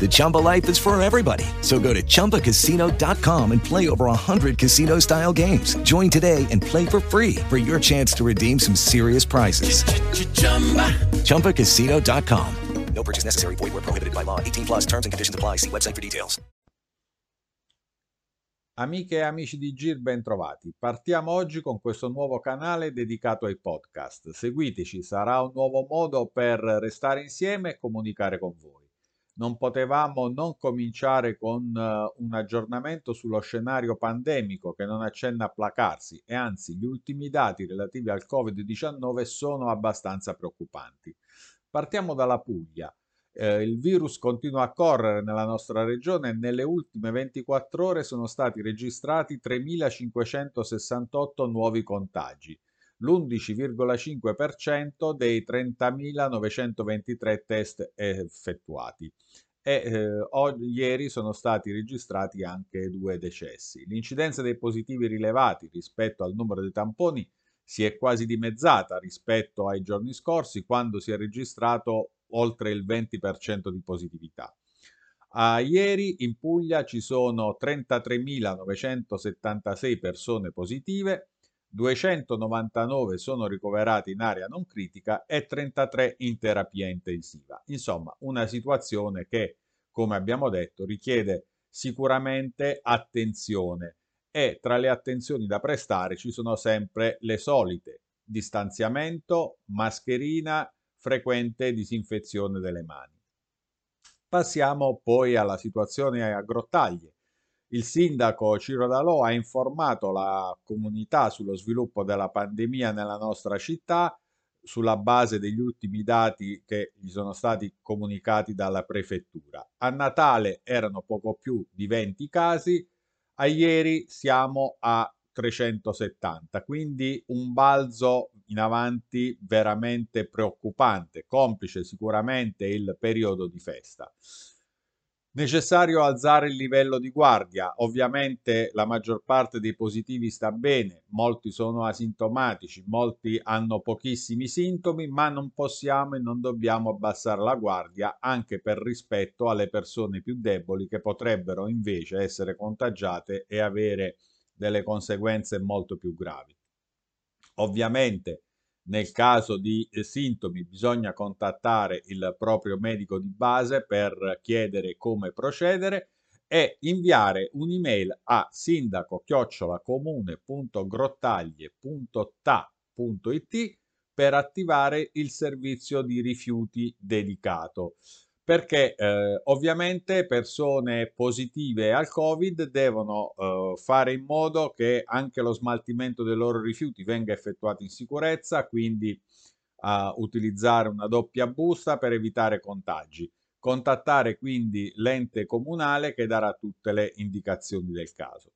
The Chumba life is for everybody. So go to ChumbaCasino.com and play over 100 casino-style games. Join today and play for free for your chance to redeem some serious prizes. ChumbaCasino.com. No purchase necessary. Void were prohibited by law. 18 plus terms and conditions apply. See website for details. Amiche e amici di GIR, ben trovati. Partiamo oggi con questo nuovo canale dedicato ai podcast. Seguiteci, sarà un nuovo modo per restare insieme e comunicare con voi. Non potevamo non cominciare con uh, un aggiornamento sullo scenario pandemico che non accenna a placarsi e anzi gli ultimi dati relativi al Covid-19 sono abbastanza preoccupanti. Partiamo dalla Puglia. Eh, il virus continua a correre nella nostra regione e nelle ultime 24 ore sono stati registrati 3.568 nuovi contagi, l'11,5% dei 30.923 test effettuati. E eh, oggi, ieri sono stati registrati anche due decessi. L'incidenza dei positivi rilevati rispetto al numero dei tamponi si è quasi dimezzata rispetto ai giorni scorsi, quando si è registrato oltre il 20% di positività. A ieri in Puglia ci sono 33.976 persone positive, 299 sono ricoverati in area non critica e 33 in terapia intensiva. Insomma, una situazione che, come abbiamo detto, richiede sicuramente attenzione e tra le attenzioni da prestare ci sono sempre le solite distanziamento, mascherina, frequente disinfezione delle mani. Passiamo poi alla situazione a Grottaglie. Il sindaco Ciro Dalò ha informato la comunità sullo sviluppo della pandemia nella nostra città sulla base degli ultimi dati che gli sono stati comunicati dalla prefettura. A Natale erano poco più di 20 casi, a ieri siamo a 370, quindi un balzo in avanti veramente preoccupante, complice sicuramente il periodo di festa. Necessario alzare il livello di guardia, ovviamente la maggior parte dei positivi sta bene, molti sono asintomatici, molti hanno pochissimi sintomi, ma non possiamo e non dobbiamo abbassare la guardia anche per rispetto alle persone più deboli che potrebbero invece essere contagiate e avere delle conseguenze molto più gravi. Ovviamente nel caso di eh, sintomi bisogna contattare il proprio medico di base per chiedere come procedere e inviare un'email a sindaco-comune.grottaglie.ta.it per attivare il servizio di rifiuti dedicato perché eh, ovviamente persone positive al Covid devono eh, fare in modo che anche lo smaltimento dei loro rifiuti venga effettuato in sicurezza, quindi a utilizzare una doppia busta per evitare contagi. Contattare quindi l'ente comunale che darà tutte le indicazioni del caso.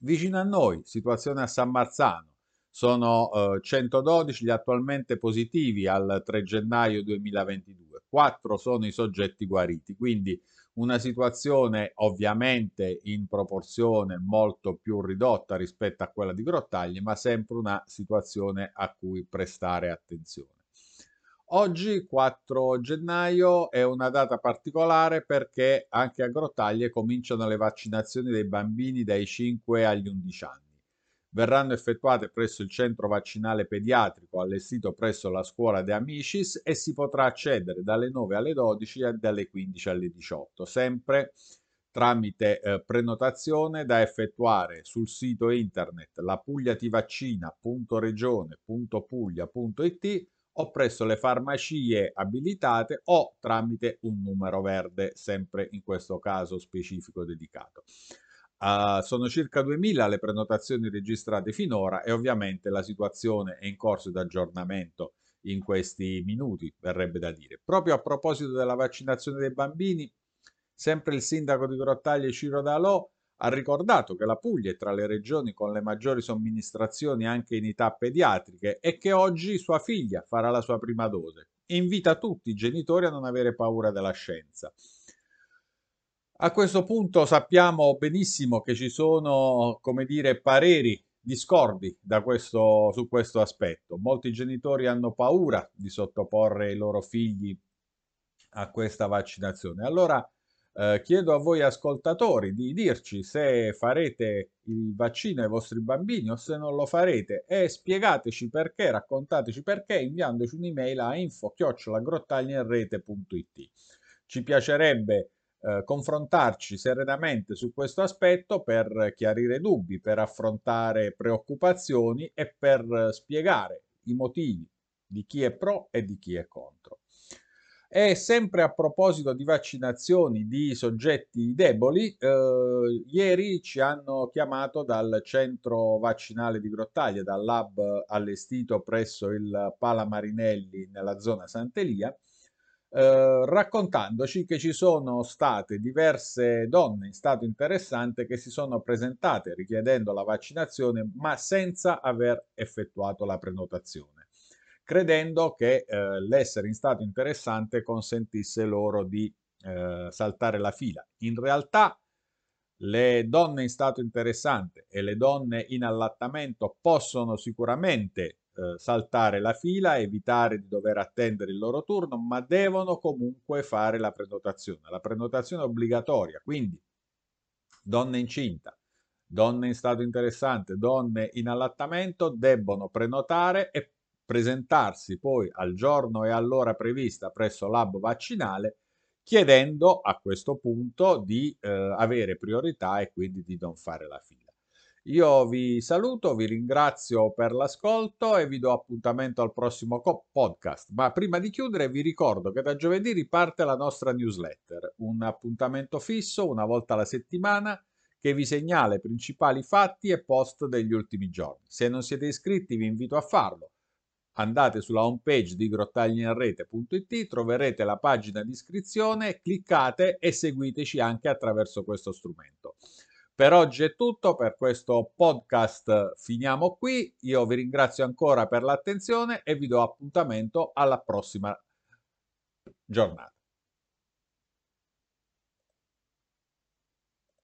Vicino a noi, situazione a San Marzano, sono eh, 112 gli attualmente positivi al 3 gennaio 2022 quattro sono i soggetti guariti, quindi una situazione ovviamente in proporzione molto più ridotta rispetto a quella di Grottaglie, ma sempre una situazione a cui prestare attenzione. Oggi, 4 gennaio, è una data particolare perché anche a Grottaglie cominciano le vaccinazioni dei bambini dai 5 agli 11 anni verranno effettuate presso il centro vaccinale pediatrico allestito presso la scuola De Amicis e si potrà accedere dalle 9 alle 12 e dalle 15 alle 18, sempre tramite eh, prenotazione da effettuare sul sito internet lapugliativaccina.regione.puglia.it o presso le farmacie abilitate o tramite un numero verde, sempre in questo caso specifico dedicato. Uh, sono circa 2000 le prenotazioni registrate finora e ovviamente la situazione è in corso di aggiornamento in questi minuti, verrebbe da dire. Proprio a proposito della vaccinazione dei bambini, sempre il sindaco di Grottaglie Ciro Dalò ha ricordato che la Puglia è tra le regioni con le maggiori somministrazioni anche in età pediatriche e che oggi sua figlia farà la sua prima dose. Invita tutti i genitori a non avere paura della scienza. A questo punto sappiamo benissimo che ci sono, come dire, pareri discordi questo, su questo aspetto. Molti genitori hanno paura di sottoporre i loro figli a questa vaccinazione. Allora eh, chiedo a voi ascoltatori di dirci se farete il vaccino ai vostri bambini o se non lo farete e spiegateci perché, raccontateci perché inviandoci un'email a info-grottaglienrete.it. Ci piacerebbe eh, confrontarci serenamente su questo aspetto per chiarire dubbi, per affrontare preoccupazioni e per spiegare i motivi di chi è pro e di chi è contro. E sempre a proposito di vaccinazioni di soggetti deboli, eh, ieri ci hanno chiamato dal centro vaccinale di Grottaglia, dal lab allestito presso il Pala Marinelli nella zona Sant'Elia, eh, raccontandoci che ci sono state diverse donne in stato interessante che si sono presentate richiedendo la vaccinazione ma senza aver effettuato la prenotazione credendo che eh, l'essere in stato interessante consentisse loro di eh, saltare la fila. In realtà le donne in stato interessante e le donne in allattamento possono sicuramente eh, saltare la fila, evitare di dover attendere il loro turno, ma devono comunque fare la prenotazione. La prenotazione è obbligatoria, quindi donne incinta, donne in stato interessante, donne in allattamento debbono prenotare e presentarsi poi al giorno e all'ora prevista presso l'hub vaccinale chiedendo a questo punto di eh, avere priorità e quindi di non fare la fila. Io vi saluto, vi ringrazio per l'ascolto e vi do appuntamento al prossimo podcast. Ma prima di chiudere vi ricordo che da giovedì riparte la nostra newsletter, un appuntamento fisso una volta alla settimana che vi segnala i principali fatti e post degli ultimi giorni. Se non siete iscritti vi invito a farlo andate sulla home page di grottagliinrete.it, troverete la pagina di iscrizione, cliccate e seguiteci anche attraverso questo strumento. Per oggi è tutto, per questo podcast finiamo qui, io vi ringrazio ancora per l'attenzione e vi do appuntamento alla prossima giornata.